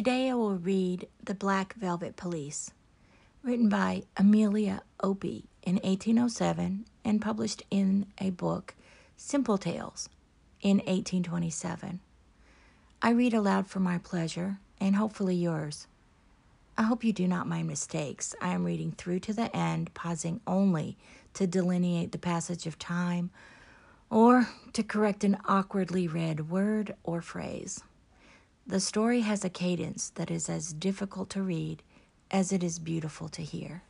Today I will read The Black Velvet Pelisse, written by Amelia Opie in 1807 and published in a book, Simple Tales, in 1827. I read aloud for my pleasure and hopefully yours. I hope you do not mind mistakes. I am reading through to the end, pausing only to delineate the passage of time or to correct an awkwardly read word or phrase. The story has a cadence that is as difficult to read as it is beautiful to hear.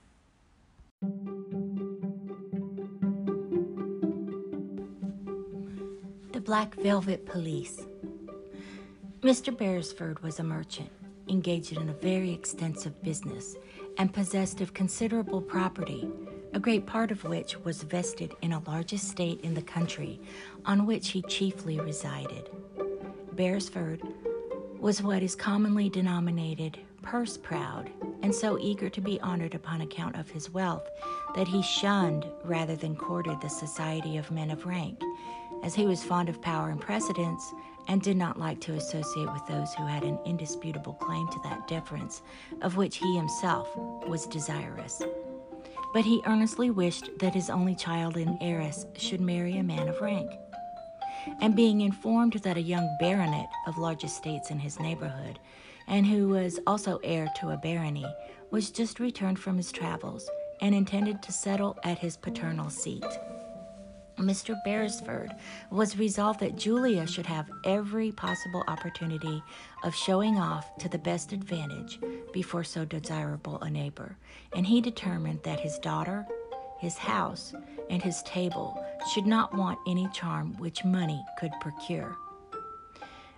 The Black Velvet Pelisse. Mr. Beresford was a merchant, engaged in a very extensive business, and possessed of considerable property, a great part of which was vested in a large estate in the country on which he chiefly resided. Beresford was what is commonly denominated purse proud, and so eager to be honored upon account of his wealth that he shunned rather than courted the society of men of rank, as he was fond of power and precedence and did not like to associate with those who had an indisputable claim to that deference of which he himself was desirous. But he earnestly wished that his only child and heiress should marry a man of rank. And being informed that a young baronet of large estates in his neighborhood, and who was also heir to a barony, was just returned from his travels and intended to settle at his paternal seat. Mr. Beresford was resolved that Julia should have every possible opportunity of showing off to the best advantage before so desirable a neighbor, and he determined that his daughter, his house, and his table should not want any charm which money could procure.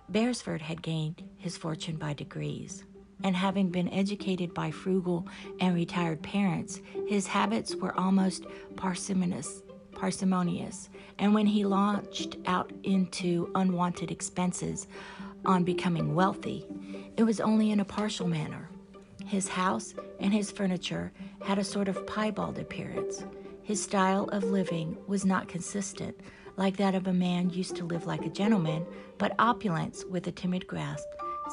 Beresford had gained his fortune by degrees, and having been educated by frugal and retired parents, his habits were almost parsimonious parsimonious, and when he launched out into unwanted expenses on becoming wealthy, it was only in a partial manner. His house and his furniture had a sort of piebald appearance. His style of living was not consistent, like that of a man used to live like a gentleman, but opulence, with a timid grasp,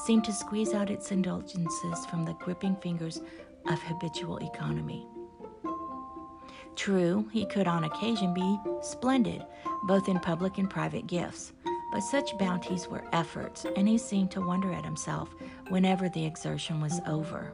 seemed to squeeze out its indulgences from the gripping fingers of habitual economy. True, he could on occasion be splendid, both in public and private gifts, but such bounties were efforts, and he seemed to wonder at himself whenever the exertion was over.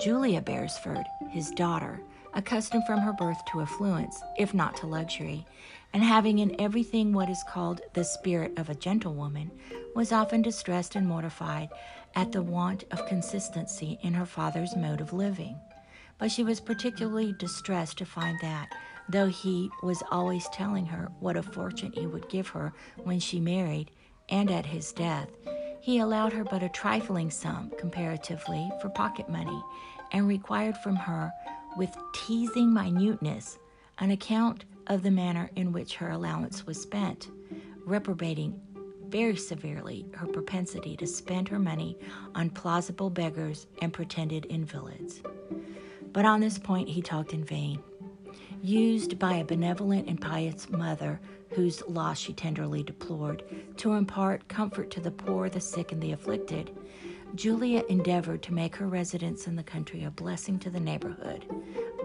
Julia Beresford, his daughter, accustomed from her birth to affluence, if not to luxury, and having in everything what is called the spirit of a gentlewoman, was often distressed and mortified at the want of consistency in her father's mode of living. But she was particularly distressed to find that, though he was always telling her what a fortune he would give her when she married and at his death, he allowed her but a trifling sum comparatively for pocket money and required from her, with teasing minuteness, an account of the manner in which her allowance was spent, reprobating very severely her propensity to spend her money on plausible beggars and pretended invalids. But on this point he talked in vain. Used by a benevolent and pious mother, whose loss she tenderly deplored, to impart comfort to the poor, the sick, and the afflicted, Julia endeavored to make her residence in the country a blessing to the neighborhood.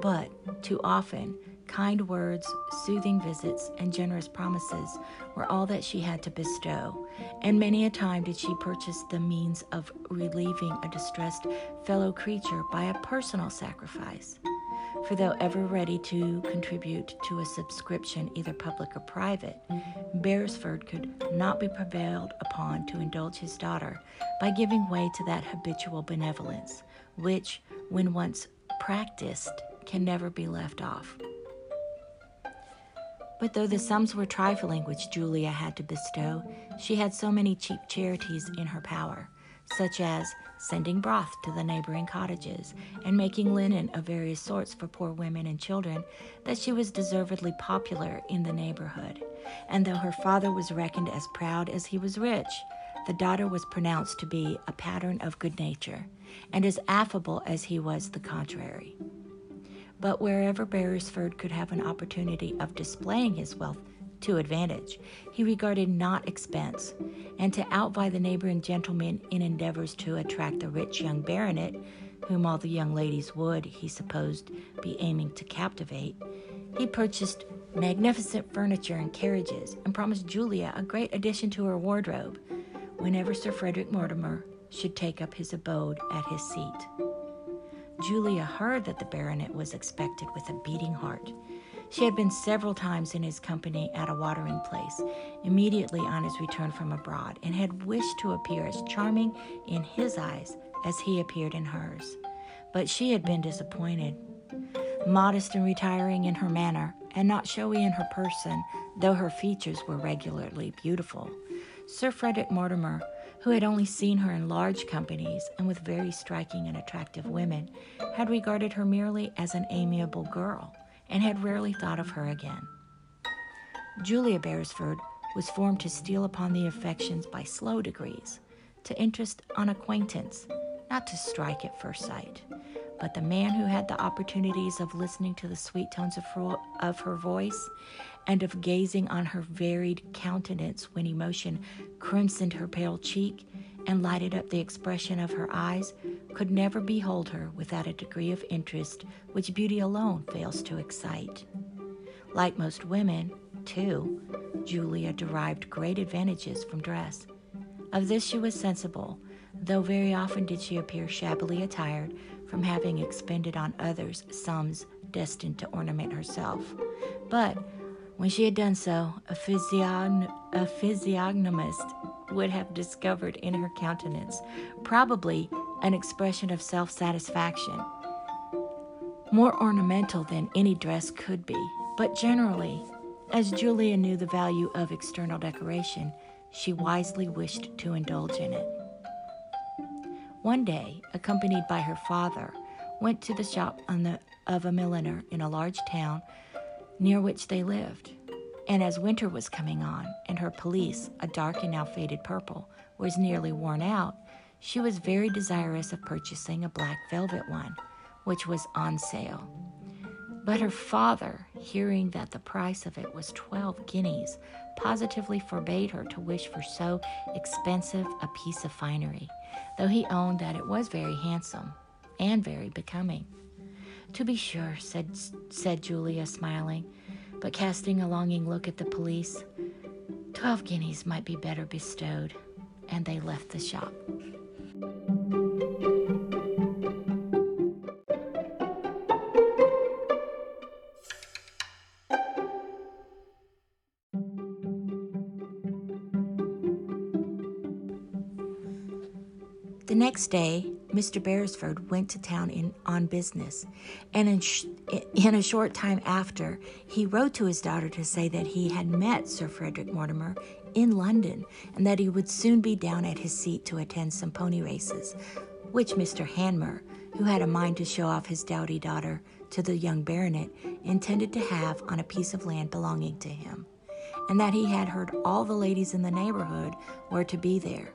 But too often, kind words, soothing visits, and generous promises were all that she had to bestow, and many a time did she purchase the means of relieving a distressed fellow creature by a personal sacrifice. For though ever ready to contribute to a subscription, either public or private, mm-hmm. Beresford could not be prevailed upon to indulge his daughter by giving way to that habitual benevolence, which, when once practiced, can never be left off. But though the sums were trifling which Julia had to bestow, she had so many cheap charities in her power, such as sending broth to the neighboring cottages and making linen of various sorts for poor women and children, that she was deservedly popular in the neighborhood. And though her father was reckoned as proud as he was rich, the daughter was pronounced to be a pattern of good nature, and as affable as he was the contrary. But wherever Beresford could have an opportunity of displaying his wealth to advantage. He regarded not expense, and to outvie the neighboring gentlemen in endeavors to attract the rich young baronet, whom all the young ladies would, he supposed, be aiming to captivate, he purchased magnificent furniture and carriages and promised Julia a great addition to her wardrobe whenever Sir Frederick Mortimer should take up his abode at his seat. Julia heard that the baronet was expected with a beating heart. She had been several times in his company at a watering place immediately on his return from abroad and had wished to appear as charming in his eyes as he appeared in hers. But she had been disappointed. Modest and retiring in her manner, and not showy in her person, though her features were regularly beautiful, Sir Frederick Mortimer who had only seen her in large companies and with very striking and attractive women, had regarded her merely as an amiable girl and had rarely thought of her again. Julia Beresford was formed to steal upon the affections by slow degrees, to interest on acquaintance, not to strike at first sight. But the man who had the opportunities of listening to the sweet tones of her, of her voice and of gazing on her varied countenance when emotion crimsoned her pale cheek and lighted up the expression of her eyes, could never behold her without a degree of interest which beauty alone fails to excite. Like most women, too, Julia derived great advantages from dress. Of this she was sensible, though very often did she appear shabbily attired from having expended on others sums destined to ornament herself. But when she had done so, a, physiogn- a physiognomist would have discovered in her countenance probably an expression of self satisfaction, more ornamental than any dress could be. But generally, as Julia knew the value of external decoration, she wisely wished to indulge in it. One day, accompanied by her father, went to the shop the, of a milliner in a large town near which they lived. And as winter was coming on, and her pelisse, a dark and now faded purple, was nearly worn out, she was very desirous of purchasing a black velvet one, which was on sale. But her father, hearing that the price of it was twelve guineas, positively forbade her to wish for so expensive a piece of finery, though he owned that it was very handsome and very becoming. To be sure, said, said Julia, smiling, but casting a longing look at the pelisse. Twelve guineas might be better bestowed, and they left the shop. Next day, Mr. Beresford went to town in, on business, and in, sh- in a short time after, he wrote to his daughter to say that he had met Sir Frederick Mortimer in London and that he would soon be down at his seat to attend some pony races, which Mr. Hanmer, who had a mind to show off his dowdy daughter to the young baronet, intended to have on a piece of land belonging to him, and that he had heard all the ladies in the neighborhood were to be there.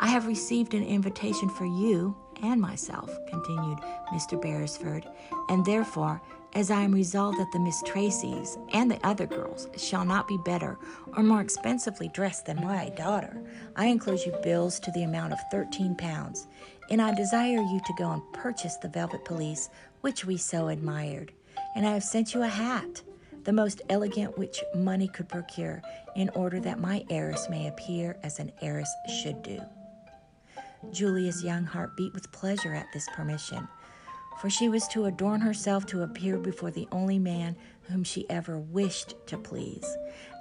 I have received an invitation for you and myself, continued Mr. Beresford, and therefore, as I am resolved that the Miss Tracys and the other girls shall not be better or more expensively dressed than my daughter, I enclose you bills to the amount of thirteen pounds, and I desire you to go and purchase the velvet pelisse which we so admired. And I have sent you a hat, the most elegant which money could procure, in order that my heiress may appear as an heiress should do. Julia's young heart beat with pleasure at this permission, for she was to adorn herself to appear before the only man whom she ever wished to please,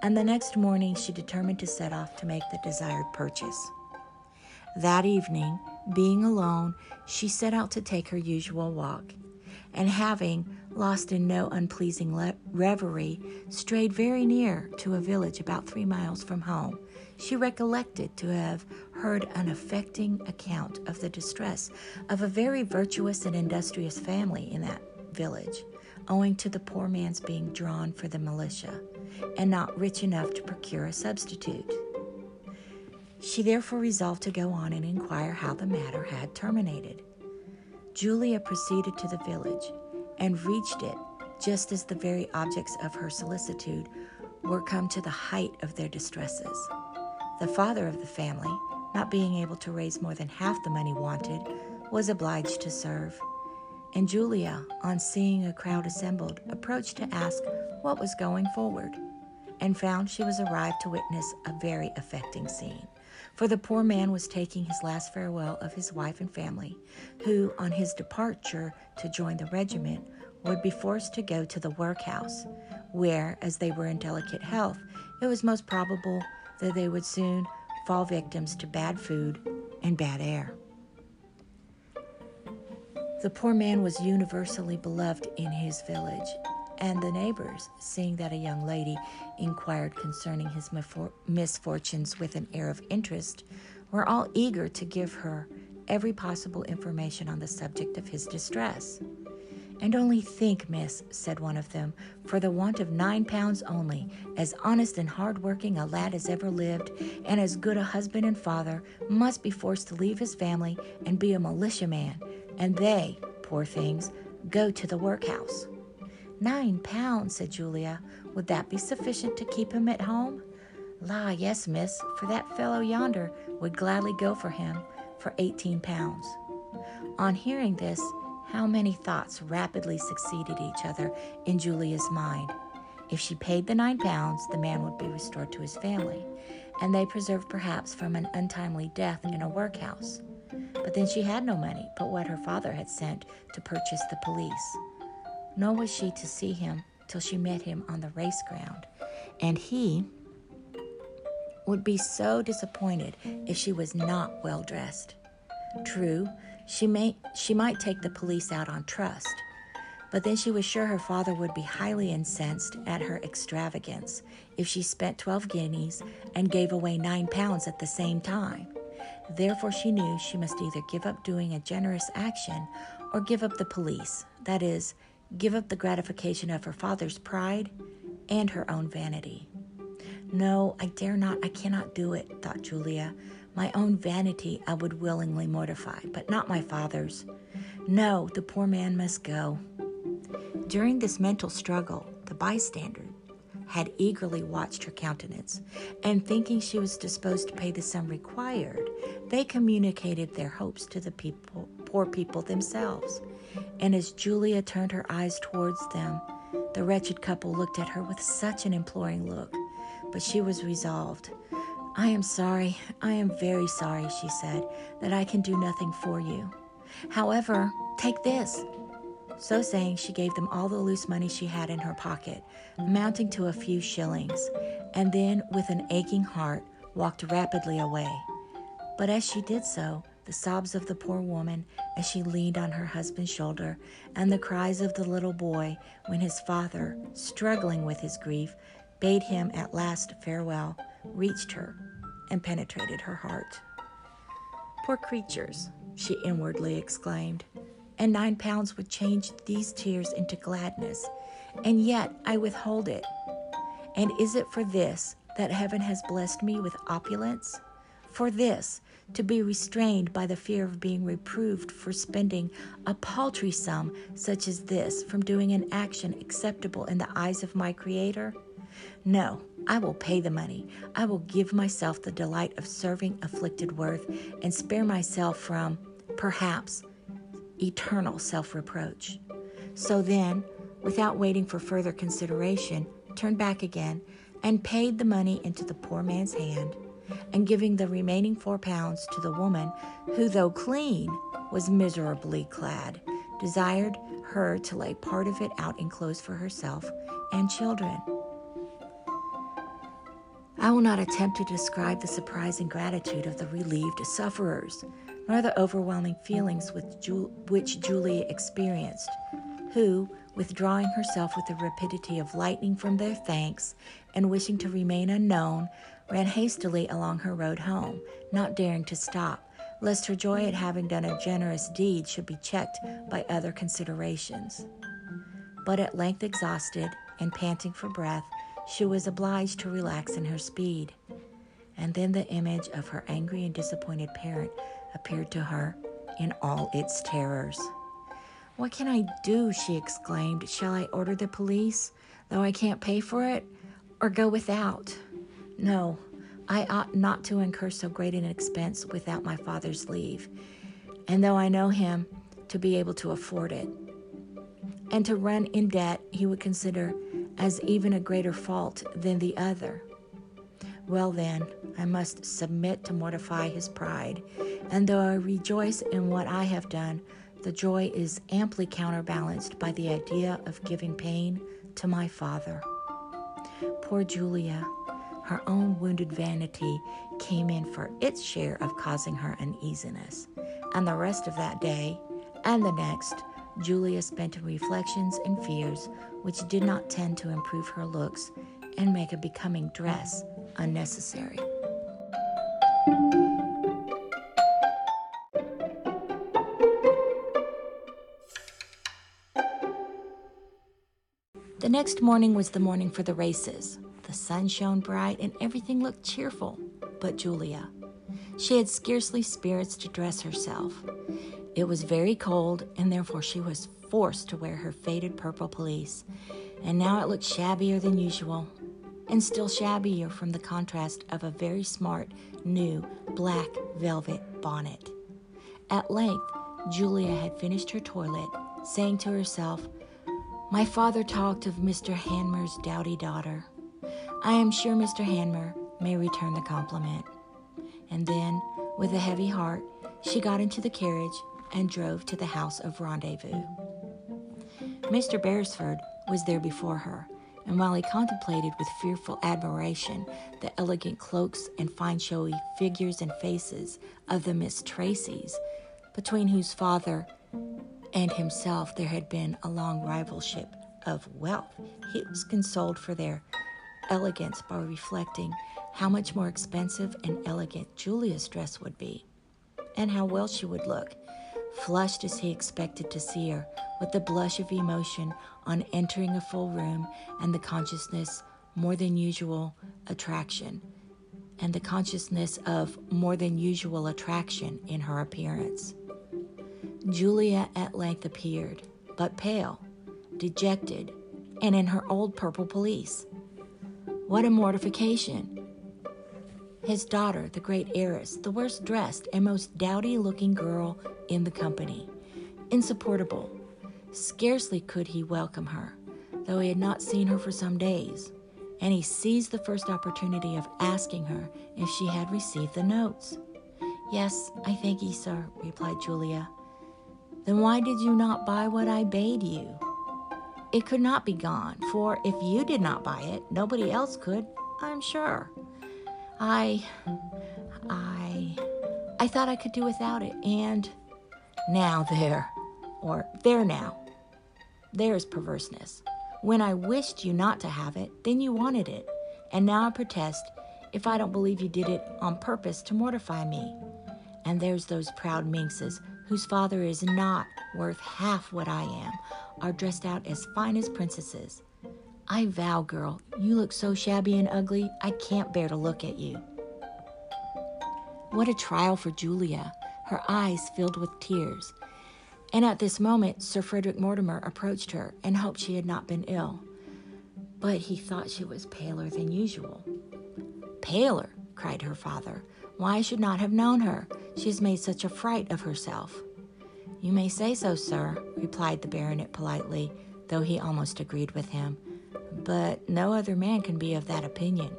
and the next morning she determined to set off to make the desired purchase. That evening, being alone, she set out to take her usual walk, and having, lost in no unpleasing le- reverie, strayed very near to a village about three miles from home, she recollected to have heard an affecting account of the distress of a very virtuous and industrious family in that village, owing to the poor man's being drawn for the militia and not rich enough to procure a substitute. She therefore resolved to go on and inquire how the matter had terminated. Julia proceeded to the village and reached it just as the very objects of her solicitude were come to the height of their distresses. The father of the family, not being able to raise more than half the money wanted, was obliged to serve. And Julia, on seeing a crowd assembled, approached to ask what was going forward, and found she was arrived to witness a very affecting scene. For the poor man was taking his last farewell of his wife and family, who, on his departure to join the regiment, would be forced to go to the workhouse, where, as they were in delicate health, it was most probable that they would soon fall victims to bad food and bad air. The poor man was universally beloved in his village, and the neighbors, seeing that a young lady inquired concerning his misfortunes with an air of interest, were all eager to give her every possible information on the subject of his distress. And only think, miss, said one of them, for the want of nine pounds only, as honest and hard working a lad as ever lived, and as good a husband and father, must be forced to leave his family and be a militiaman, and they, poor things, go to the workhouse. Nine pounds, said Julia. Would that be sufficient to keep him at home? La, yes, miss, for that fellow yonder would gladly go for him for eighteen pounds. On hearing this, how many thoughts rapidly succeeded each other in Julia's mind. If she paid the nine pounds, the man would be restored to his family, and they preserved perhaps from an untimely death in a workhouse. But then she had no money but what her father had sent to purchase the pelisse. Nor was she to see him till she met him on the race ground, and he would be so disappointed if she was not well dressed. True, she, may, she might take the pelisse out on trust, but then she was sure her father would be highly incensed at her extravagance if she spent 12 guineas and gave away 9 pounds at the same time. Therefore, she knew she must either give up doing a generous action or give up the pelisse, that is, give up the gratification of her father's pride and her own vanity. No, I dare not, I cannot do it, thought Julia. My own vanity I would willingly mortify, but not my father's. No, the poor man must go. During this mental struggle, the bystander had eagerly watched her countenance, and thinking she was disposed to pay the sum required, they communicated their hopes to the people, poor people themselves. And as Julia turned her eyes towards them, the wretched couple looked at her with such an imploring look, but she was resolved. I am sorry, I am very sorry, she said, that I can do nothing for you. However, take this. So saying, she gave them all the loose money she had in her pocket, amounting to a few shillings, and then, with an aching heart, walked rapidly away. But as she did so, the sobs of the poor woman as she leaned on her husband's shoulder, and the cries of the little boy when his father, struggling with his grief, bade him at last farewell, reached her and penetrated her heart. Poor creatures, she inwardly exclaimed, and nine pounds would change these tears into gladness, and yet I withhold it. And is it for this that heaven has blessed me with opulence? For this, to be restrained by the fear of being reproved for spending a paltry sum such as this from doing an action acceptable in the eyes of my Creator? No, I will pay the money. I will give myself the delight of serving afflicted worth and spare myself from, perhaps, eternal self reproach. So then, without waiting for further consideration, turned back again and paid the money into the poor man's hand, and giving the remaining four pounds to the woman, who, though clean, was miserably clad, desired her to lay part of it out in clothes for herself and children. I will not attempt to describe the surprise and gratitude of the relieved sufferers, nor the overwhelming feelings Ju- which Julia experienced, who, withdrawing herself with the rapidity of lightning from their thanks, and wishing to remain unknown, ran hastily along her road home, not daring to stop, lest her joy at having done a generous deed should be checked by other considerations. But at length exhausted and panting for breath, she was obliged to relax in her speed. And then the image of her angry and disappointed parent appeared to her in all its terrors. What can I do? she exclaimed. Shall I order the pelisse, though I can't pay for it? or go without. No, I ought not to incur so great an expense without my father's leave, and though I know him to be able to afford it. And to run in debt he would consider as even a greater fault than the other. Well, then, I must submit to mortify his pride, and though I rejoice in what I have done, the joy is amply counterbalanced by the idea of giving pain to my father. Poor Julia, her own wounded vanity came in for its share of causing her uneasiness, and the rest of that day and the next, Julia spent in reflections and fears which did not tend to improve her looks and make a becoming dress unnecessary. The next morning was the morning for the races. The sun shone bright and everything looked cheerful but Julia. She had scarcely spirits to dress herself. It was very cold, and therefore she was forced to wear her faded purple pelisse, and now it looked shabbier than usual, and still shabbier from the contrast of a very smart, new, black velvet bonnet. At length, Julia had finished her toilet, saying to herself, My father talked of Mr. Hanmer's dowdy daughter. I am sure Mr. Hanmer may return the compliment. And then, with a heavy heart, she got into the carriage and drove to the house of rendezvous. Mr. Beresford was there before her, and while he contemplated with fearful admiration the elegant cloaks and fine showy figures and faces of the Miss Tracys, between whose father and himself there had been a long rivalship of wealth, he was consoled for their elegance by reflecting how much more expensive and elegant Julia's dress would be, and how well she would look flushed as he expected to see her, with the blush of emotion on entering a full room and the consciousness more than usual attraction, and the consciousness of more than usual attraction in her appearance. Julia at length appeared, but pale, dejected, and in her old purple pelisse. What a mortification! His daughter, the great heiress, the worst dressed and most dowdy looking girl in the company. Insupportable. Scarcely could he welcome her, though he had not seen her for some days, and he seized the first opportunity of asking her if she had received the notes. Yes, I thank ye, sir, replied Julia. Then why did you not buy what I bade you? It could not be gone, for if you did not buy it, nobody else could, I'm sure. I. I. I thought I could do without it, and now there, or there now. There's perverseness. When I wished you not to have it, then you wanted it. And now I protest if I don't believe you did it on purpose to mortify me. And there's those proud minxes whose father is not worth half what I am, are dressed out as fine as princesses. I vow, girl, you look so shabby and ugly, I can't bear to look at you. What a trial for Julia her eyes filled with tears. And at this moment, Sir Frederick Mortimer approached her and hoped she had not been ill. But he thought she was paler than usual. Paler, cried her father. Why, should not have known her. She has made such a fright of herself. You may say so, sir, replied the baronet politely, though he almost agreed with him. But no other man can be of that opinion.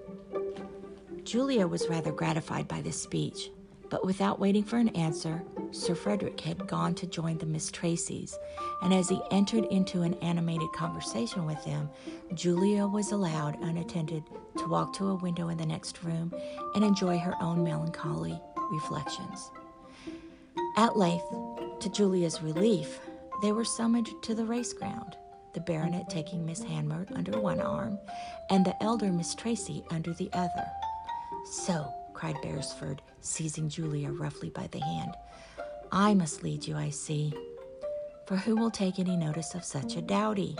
Julia was rather gratified by this speech, but without waiting for an answer, Sir Frederick had gone to join the Miss Tracys, and as he entered into an animated conversation with them, Julia was allowed, unattended, to walk to a window in the next room and enjoy her own melancholy reflections. At length, to Julia's relief, they were summoned to the race ground, the baronet taking Miss Hanmer under one arm and the elder Miss Tracy under the other. So, cried Beresford, seizing Julia roughly by the hand. I must lead you, I see. For who will take any notice of such a dowdy?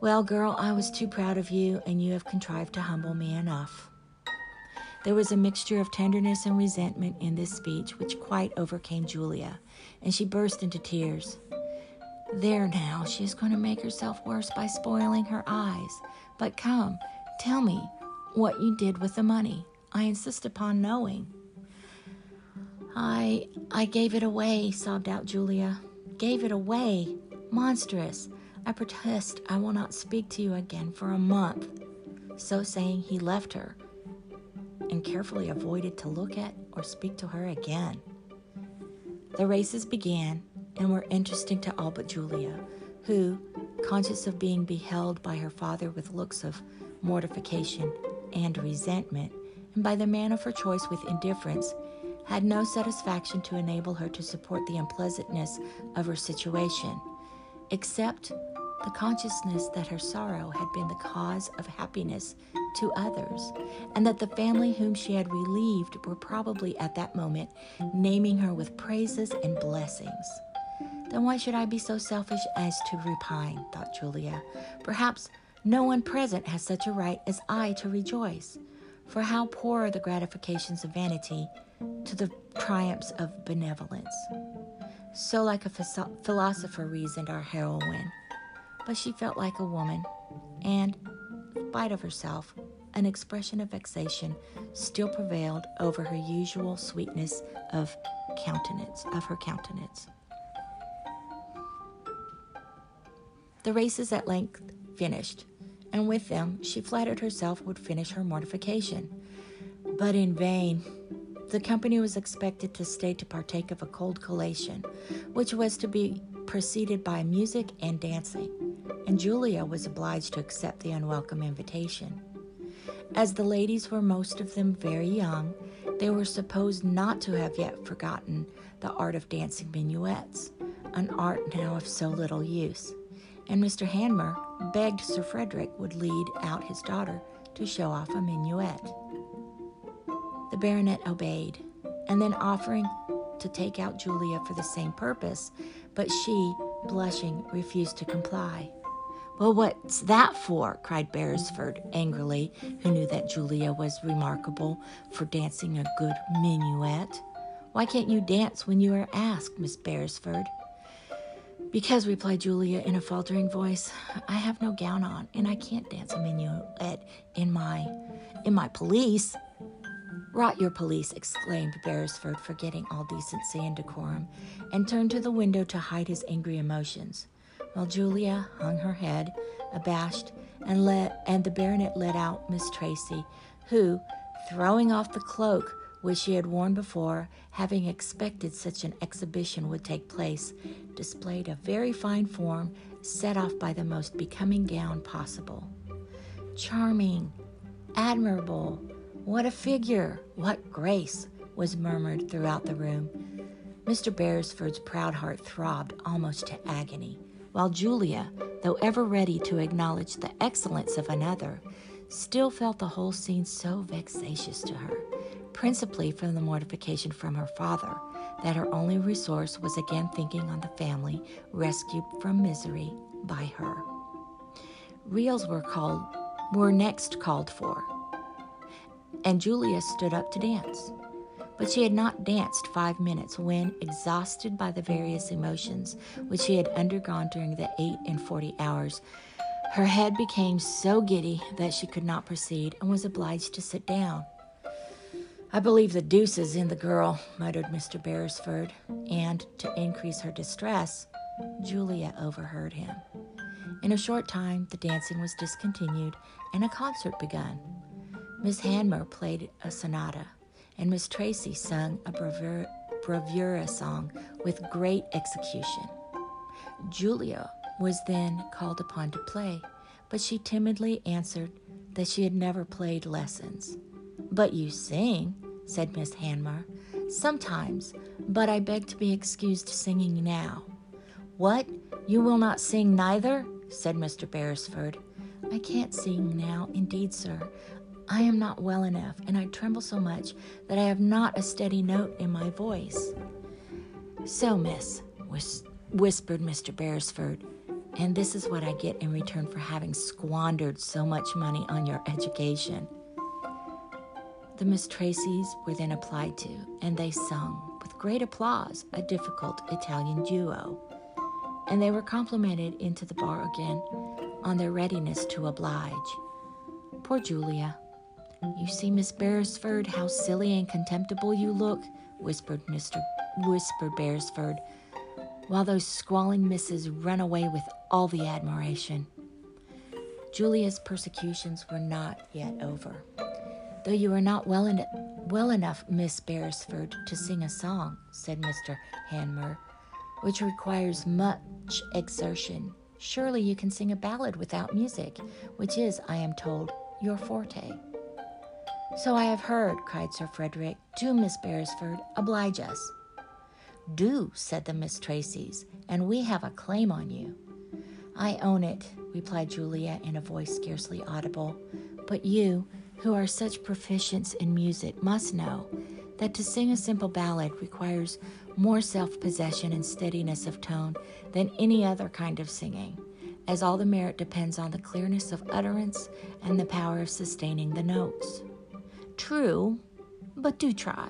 Well, girl, I was too proud of you, and you have contrived to humble me enough. There was a mixture of tenderness and resentment in this speech which quite overcame Julia, and she burst into tears. There now, she is going to make herself worse by spoiling her eyes. But come, Tell me what you did with the money. I insist upon knowing. I I gave it away, sobbed out Julia. Gave it away? Monstrous. I protest I will not speak to you again for a month. So saying, he left her and carefully avoided to look at or speak to her again. The races began and were interesting to all but Julia, who, conscious of being beheld by her father with looks of mortification and resentment, and by the man of her choice with indifference, had no satisfaction to enable her to support the unpleasantness of her situation, except the consciousness that her sorrow had been the cause of happiness to others, and that the family whom she had relieved were probably at that moment naming her with praises and blessings. Then why should I be so selfish as to repine? thought Julia. Perhaps no one present has such a right as I to rejoice. For how poor are the gratifications of vanity to the triumphs of benevolence? So, like a philosopher, reasoned our heroine but she felt like a woman, and, in spite of herself, an expression of vexation still prevailed over her usual sweetness of countenance of her countenance. The races at length finished, and with them she flattered herself would finish her mortification. But in vain. The company was expected to stay to partake of a cold collation, which was to be preceded by music and dancing and Julia was obliged to accept the unwelcome invitation. As the ladies were most of them very young, they were supposed not to have yet forgotten the art of dancing minuets, an art now of so little use, and Mr. Hanmer begged Sir Frederick would lead out his daughter to show off a minuet. The baronet obeyed, and then offering to take out Julia for the same purpose, but she, blushing, refused to comply. Well, what's that for? cried Beresford angrily, who knew that Julia was remarkable for dancing a good minuet. Why can't you dance when you are asked, Miss Beresford? Because, replied Julia in a faltering voice, I have no gown on, and I can't dance a minuet in my in my pelisse. Rot your pelisse, exclaimed Beresford, forgetting all decency and decorum, and turned to the window to hide his angry emotions while Julia hung her head, abashed, and let and the baronet led out Miss Tracy, who, throwing off the cloak which she had worn before, having expected such an exhibition would take place, displayed a very fine form, set off by the most becoming gown possible. Charming, admirable, what a figure, what grace, was murmured throughout the room. Mr. Beresford's proud heart throbbed almost to agony while Julia, though ever ready to acknowledge the excellence of another, still felt the whole scene so vexatious to her, principally from the mortification from her father, that her only resource was again thinking on the family rescued from misery by her. Reels were called were next called for, and Julia stood up to dance. But she had not danced five minutes when, exhausted by the various emotions which she had undergone during the eight and forty hours, her head became so giddy that she could not proceed and was obliged to sit down. I believe the deuce is in the girl, muttered Mr. Beresford, and to increase her distress, Julia overheard him. In a short time, the dancing was discontinued and a concert begun. Miss Hanmer played a sonata and Miss Tracy sung a bravura, bravura song with great execution. Julia was then called upon to play, but she timidly answered that she had never played lessons. But you sing, said Miss Hanmer. Sometimes, but I beg to be excused singing now. What? You will not sing neither? said Mr. Beresford. I can't sing now, indeed, sir. I am not well enough, and I tremble so much that I have not a steady note in my voice. So, miss, whis- whispered Mr. Beresford, and this is what I get in return for having squandered so much money on your education. The Miss Tracys were then applied to, and they sung, with great applause, a difficult Italian duo. And they were complimented into the bar again on their readiness to oblige. Poor Julia. You see, Miss Beresford, how silly and contemptible you look, whispered Mr. whispered Beresford, while those squalling misses run away with all the admiration. Julia's persecutions were not yet over. Though you are not well, en- well enough, Miss Beresford, to sing a song, said Mr. Hanmer, which requires much exertion, surely you can sing a ballad without music, which is, I am told, your forte. So I have heard, cried Sir Frederick. Do, Miss Beresford, oblige us. Do, said the Miss Tracys, and we have a claim on you. I own it, replied Julia in a voice scarcely audible. But you, who are such proficients in music, must know that to sing a simple ballad requires more self possession and steadiness of tone than any other kind of singing, as all the merit depends on the clearness of utterance and the power of sustaining the notes. True, but do try.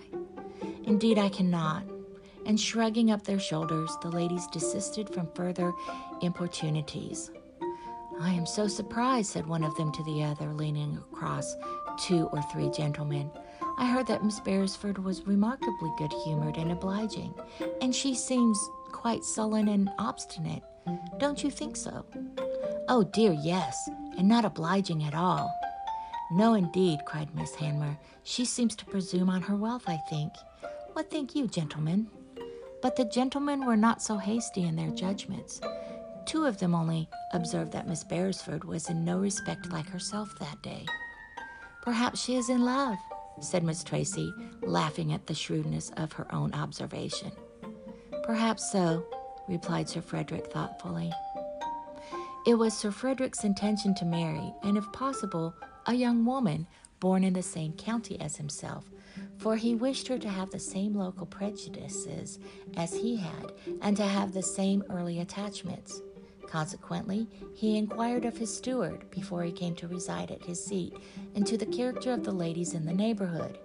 Indeed, I cannot. And shrugging up their shoulders, the ladies desisted from further importunities. I am so surprised, said one of them to the other, leaning across two or three gentlemen. I heard that Miss Beresford was remarkably good humored and obliging, and she seems quite sullen and obstinate. Don't you think so? Oh, dear, yes, and not obliging at all. No, indeed, cried Miss Hanmer. She seems to presume on her wealth, I think. What think you, gentlemen? But the gentlemen were not so hasty in their judgments. Two of them only observed that Miss Beresford was in no respect like herself that day. Perhaps she is in love, said Miss Tracy, laughing at the shrewdness of her own observation. Perhaps so, replied Sir Frederick thoughtfully. It was Sir Frederick's intention to marry, and if possible, a young woman born in the same county as himself, for he wished her to have the same local prejudices as he had and to have the same early attachments. Consequently, he inquired of his steward before he came to reside at his seat into the character of the ladies in the neighborhood.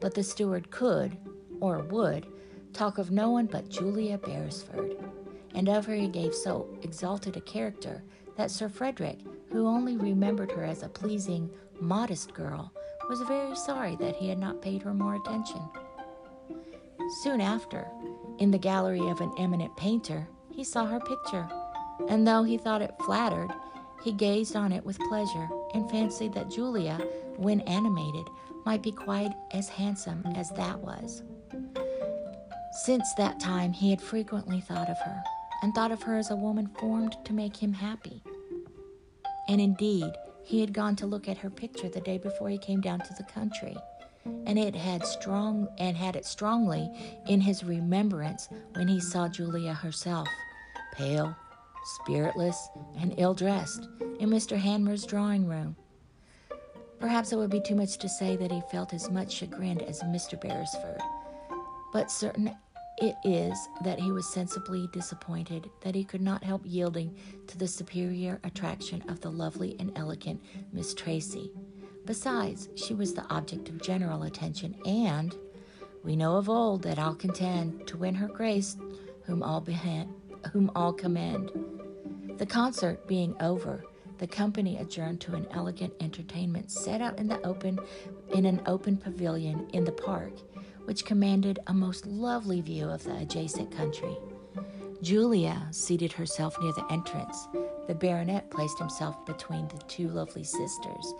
But the steward could, or would, talk of no one but Julia Beresford, and of her he gave so exalted a character that Sir Frederick, who only remembered her as a pleasing, modest girl, was very sorry that he had not paid her more attention. Soon after, in the gallery of an eminent painter, he saw her picture and though he thought it flattered, he gazed on it with pleasure and fancied that Julia, when animated, might be quite as handsome as that was. Since that time, he had frequently thought of her, and thought of her as a woman formed to make him happy. And indeed, he had gone to look at her picture the day before he came down to the country, and it had strong and had it strongly in his remembrance when he saw Julia herself, pale, spiritless, and ill dressed, in Mr. Hanmer's drawing room. Perhaps it would be too much to say that he felt as much chagrined as Mr. Beresford, but certain it is that he was sensibly disappointed that he could not help yielding to the superior attraction of the lovely and elegant Miss Tracy. Besides, she was the object of general attention, and we know of old that all contend to win her grace, whom all behan- whom all commend. The concert being over, the company adjourned to an elegant entertainment set out in the open in an open pavilion in the park, which commanded a most lovely view of the adjacent country. Julia seated herself near the entrance. The baronet placed himself between the two lovely sisters,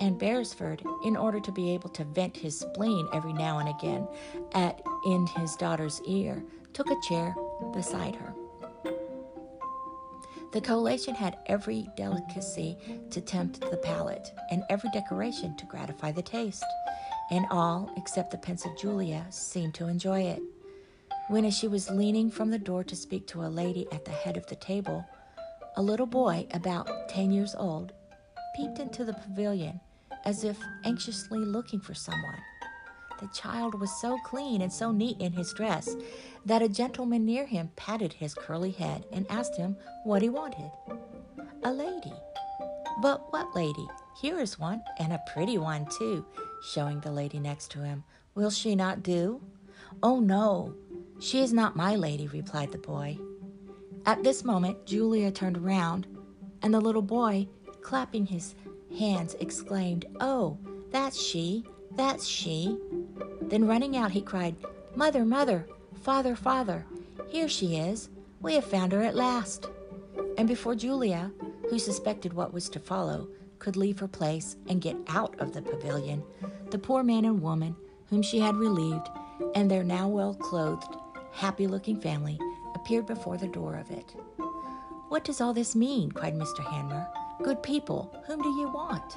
and Beresford, in order to be able to vent his spleen every now and again at in his daughter's ear, took a chair beside her. The collation had every delicacy to tempt the palate, and every decoration to gratify the taste, and all, except the pensive Julia, seemed to enjoy it. When, as she was leaning from the door to speak to a lady at the head of the table, a little boy, about ten years old, peeped into the pavilion as if anxiously looking for someone. The child was so clean and so neat in his dress that a gentleman near him patted his curly head and asked him what he wanted. A lady. But what lady? Here is one, and a pretty one, too, showing the lady next to him. Will she not do? Oh, no, she is not my lady, replied the boy. At this moment, Julia turned round, and the little boy, clapping his hands, exclaimed, Oh, that's she, that's she. Then running out, he cried, Mother, mother, father, father, here she is. We have found her at last. And before Julia, who suspected what was to follow, could leave her place and get out of the pavilion, the poor man and woman, whom she had relieved, and their now well clothed, happy looking family, appeared before the door of it. What does all this mean? cried Mr. Hanmer. Good people, whom do you want?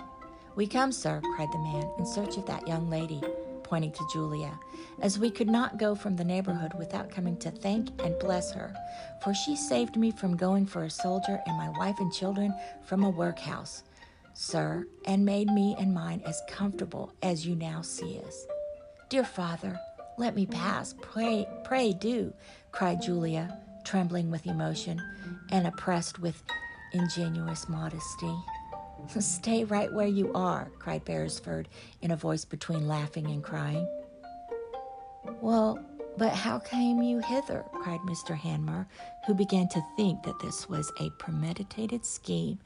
We come, sir, cried the man, in search of that young lady, pointing to Julia, as we could not go from the neighborhood without coming to thank and bless her, for she saved me from going for a soldier and my wife and children from a workhouse sir, and made me and mine as comfortable as you now see us. Dear father, let me pass. Pray, pray do, cried Julia, trembling with emotion and oppressed with ingenuous modesty. Stay right where you are, cried Beresford in a voice between laughing and crying. Well, but how came you hither? cried Mr. Hanmer, who began to think that this was a premeditated scheme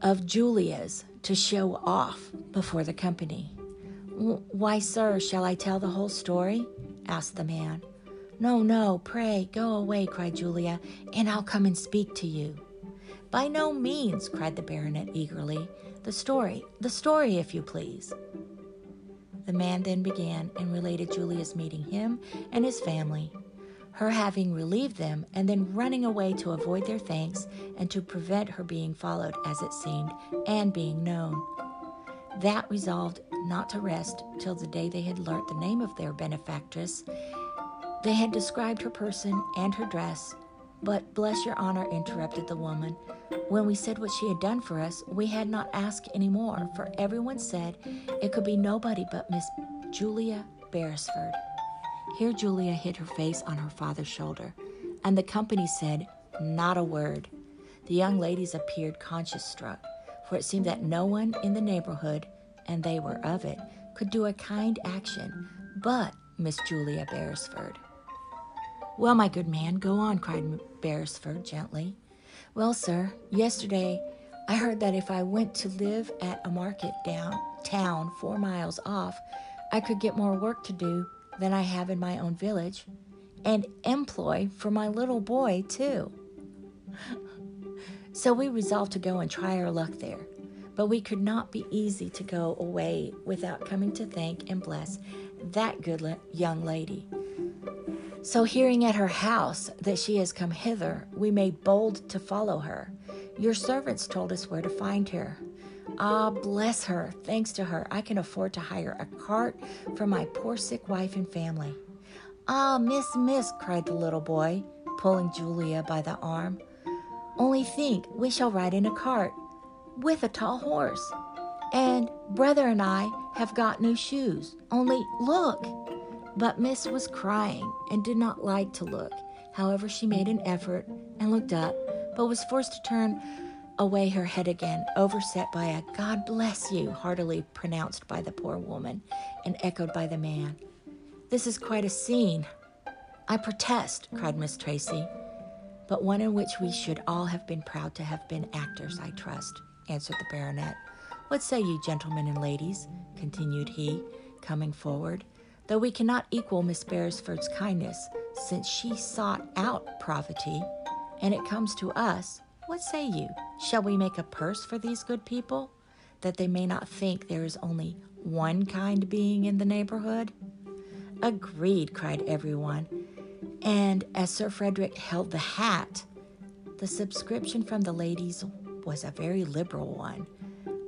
of Julia's to show off before the company. Why, sir, shall I tell the whole story? asked the man. No, no, pray, go away, cried Julia, and I'll come and speak to you. By no means, cried the baronet eagerly. The story, the story, if you please. The man then began and related Julia's meeting him and his family her having relieved them and then running away to avoid their thanks and to prevent her being followed, as it seemed, and being known. That resolved not to rest till the day they had learnt the name of their benefactress. They had described her person and her dress, but bless your honor, interrupted the woman. When we said what she had done for us, we had not asked any more, for everyone said it could be nobody but Miss Julia Beresford. Here Julia hid her face on her father's shoulder, and the company said not a word. The young ladies appeared conscience struck, for it seemed that no one in the neighborhood, and they were of it, could do a kind action but Miss Julia Beresford. Well, my good man, go on, cried Beresford gently. Well, sir, yesterday I heard that if I went to live at a market down town four miles off, I could get more work to do than I have in my own village, and employ for my little boy, too. so we resolved to go and try our luck there. But we could not be easy to go away without coming to thank and bless that good young lady. So, hearing at her house that she has come hither, we made bold to follow her. Your servants told us where to find her. Ah, bless her. Thanks to her, I can afford to hire a cart for my poor sick wife and family. Ah, Miss, Miss, cried the little boy, pulling Julia by the arm. Only think, we shall ride in a cart with a tall horse. And brother and I have got new shoes. Only look. But Miss was crying and did not like to look. However, she made an effort and looked up, but was forced to turn away her head again, overset by a God bless you, heartily pronounced by the poor woman and echoed by the man. This is quite a scene. I protest, cried Miss Tracy, but one in which we should all have been proud to have been actors, I trust, answered the baronet. What say you, gentlemen and ladies? continued he, coming forward. Though we cannot equal Miss Beresford's kindness, since she sought out poverty, and it comes to us, what say you? Shall we make a purse for these good people, that they may not think there is only one kind being in the neighborhood? Agreed, cried everyone. And as Sir Frederick held the hat, the subscription from the ladies was a very liberal one,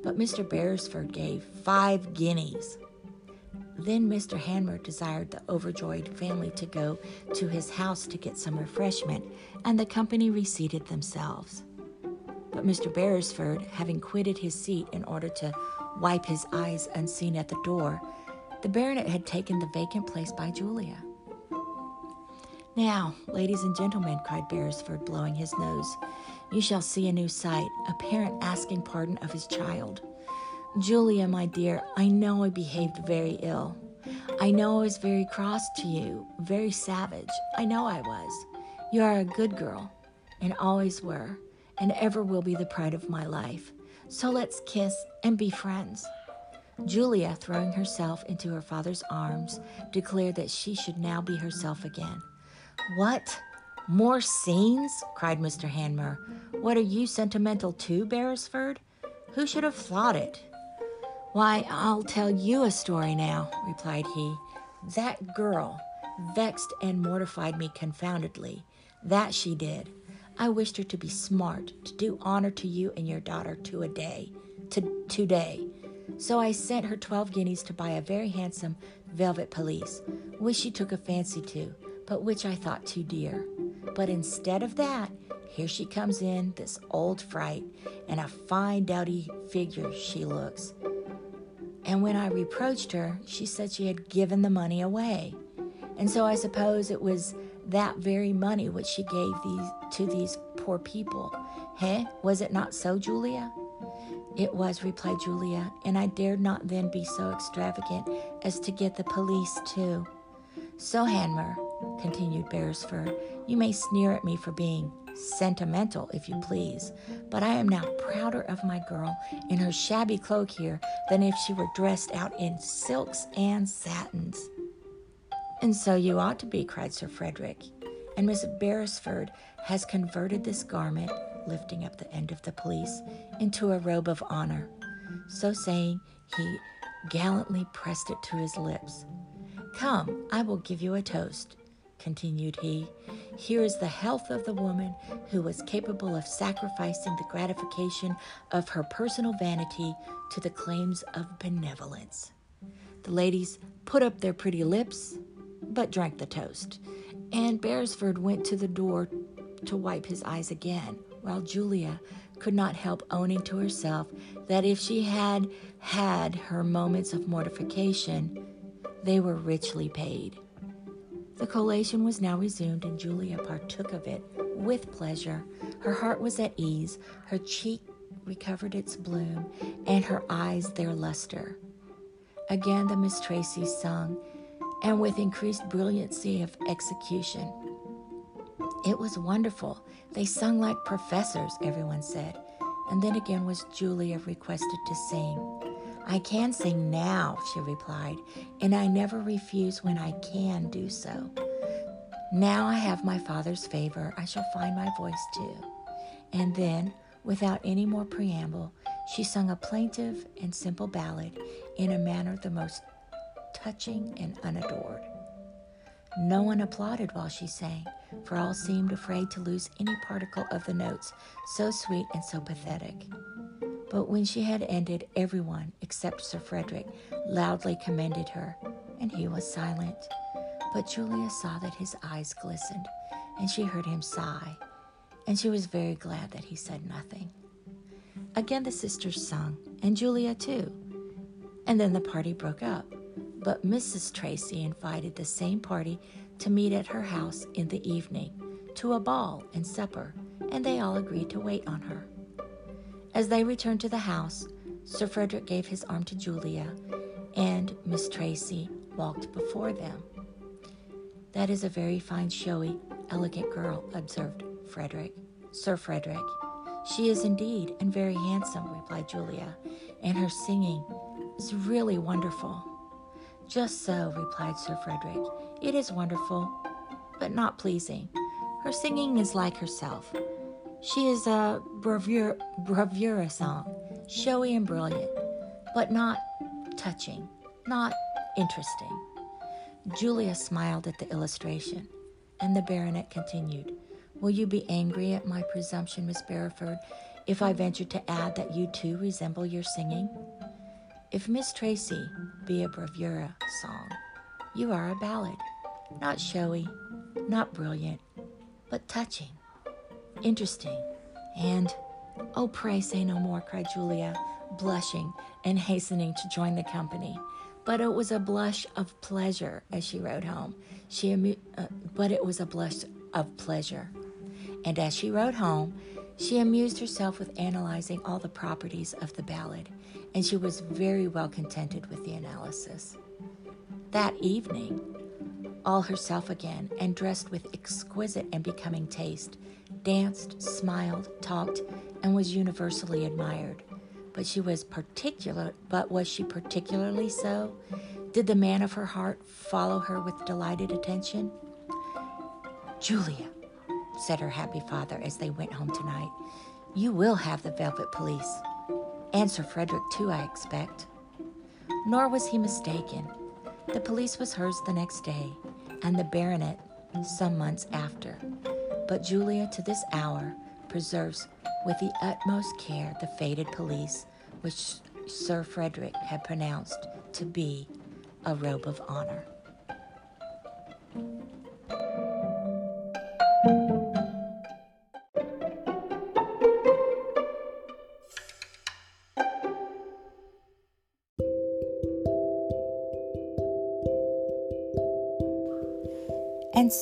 but Mr. Beresford gave five guineas. Then Mr. Hanmer desired the overjoyed family to go to his house to get some refreshment, and the company reseated themselves. But Mr. Beresford, having quitted his seat in order to wipe his eyes unseen at the door, the baronet had taken the vacant place by Julia. Now, ladies and gentlemen, cried Beresford, blowing his nose, you shall see a new sight a parent asking pardon of his child. Julia, my dear, I know I behaved very ill. I know I was very cross to you, very savage. I know I was. You are a good girl, and always were, and ever will be the pride of my life. So let's kiss and be friends. Julia, throwing herself into her father's arms, declared that she should now be herself again. What? More scenes? cried Mr. Hanmer. What are you sentimental too, Beresford? Who should have thought it? Why, I'll tell you a story now, replied he. That girl vexed and mortified me confoundedly. That she did. I wished her to be smart, to do honor to you and your daughter to a day, to today. So I sent her twelve guineas to buy a very handsome velvet pelisse, which she took a fancy to, but which I thought too dear. But instead of that, here she comes in, this old fright, and a fine dowdy figure she looks. And when I reproached her, she said she had given the money away. And so I suppose it was that very money which she gave these to these poor people. Hey, was it not so, Julia? It was, replied Julia, and I dared not then be so extravagant as to get the pelisse too. So, Hanmer, continued Beresford, you may sneer at me for being sentimental, if you please, but I am now prouder of my girl in her shabby cloak here than if she were dressed out in silks and satins. And so you ought to be, cried Sir Frederick. And Miss Beresford has converted this garment lifting up the end of the pelisse, into a robe of honor. So saying, he gallantly pressed it to his lips. Come, I will give you a toast, continued he. Here is the health of the woman who was capable of sacrificing the gratification of her personal vanity to the claims of benevolence. The ladies put up their pretty lips, but drank the toast, and Beresford went to the door to wipe his eyes again while Julia could not help owning to herself that if she had had her moments of mortification, they were richly paid. The collation was now resumed, and Julia partook of it with pleasure. Her heart was at ease, her cheek recovered its bloom, and her eyes their luster. Again, the Miss Tracys sung, and with increased brilliancy of execution. It was wonderful. They sung like professors, everyone said. And then again was Julia requested to sing. I can sing now, she replied, and I never refuse when I can do so. Now I have my father's favor, I shall find my voice too. And then, without any more preamble, she sung a plaintive and simple ballad in a manner the most touching and unadored. No one applauded while she sang, for all seemed afraid to lose any particle of the notes, so sweet and so pathetic. But when she had ended, everyone, except Sir Frederick, loudly commended her, and he was silent. But Julia saw that his eyes glistened, and she heard him sigh, and she was very glad that he said nothing. Again the sisters sung, and Julia too, and then the party broke up. But Mrs. Tracy invited the same party to meet at her house in the evening to a ball and supper, and they all agreed to wait on her. As they returned to the house, Sir Frederick gave his arm to Julia, and Miss Tracy walked before them. That is a very fine, showy, elegant girl, observed Frederick. Sir Frederick. She is indeed, and very handsome, replied Julia, and her singing is really wonderful. Just so, replied Sir Frederick. It is wonderful, but not pleasing. Her singing is like herself. She is a bravura, bravura song, showy and brilliant, but not touching, not interesting. Julia smiled at the illustration, and the baronet continued, Will you be angry at my presumption, Miss Beresford, if I venture to add that you too resemble your singing? If Miss Tracy be a bravura song, you are a ballad, not showy, not brilliant, but touching, interesting, and oh, pray say no more, cried Julia, blushing and hastening to join the company. But it was a blush of pleasure as she rode home. She uh, but it was a blush of pleasure. And as she rode home, she amused herself with analyzing all the properties of the ballad and she was very well contented with the analysis. That evening, all herself again and dressed with exquisite and becoming taste, danced, smiled, talked, and was universally admired. but she was particular but was she particularly so? Did the man of her heart follow her with delighted attention? Julia, said her happy father as they went home tonight, you will have the Velvet Pelisse. And Sir Frederick, too, I expect. Nor was he mistaken. The pelisse was hers the next day, and the baronet some months after. But Julia, to this hour, preserves with the utmost care the fated pelisse which Sir Frederick had pronounced to be a robe of honor.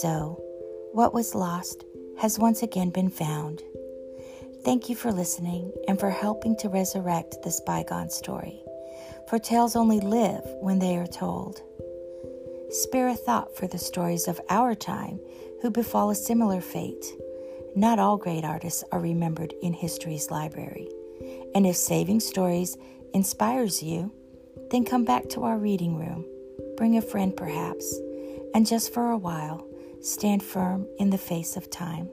So, what was lost has once again been found. Thank you for listening and for helping to resurrect this bygone story. For tales only live when they are told. Spare a thought for the stories of our time who befall a similar fate. Not all great artists are remembered in history's library. And if saving stories inspires you, then come back to our reading room. Bring a friend, perhaps, and just for a while, stand firm in the face of time.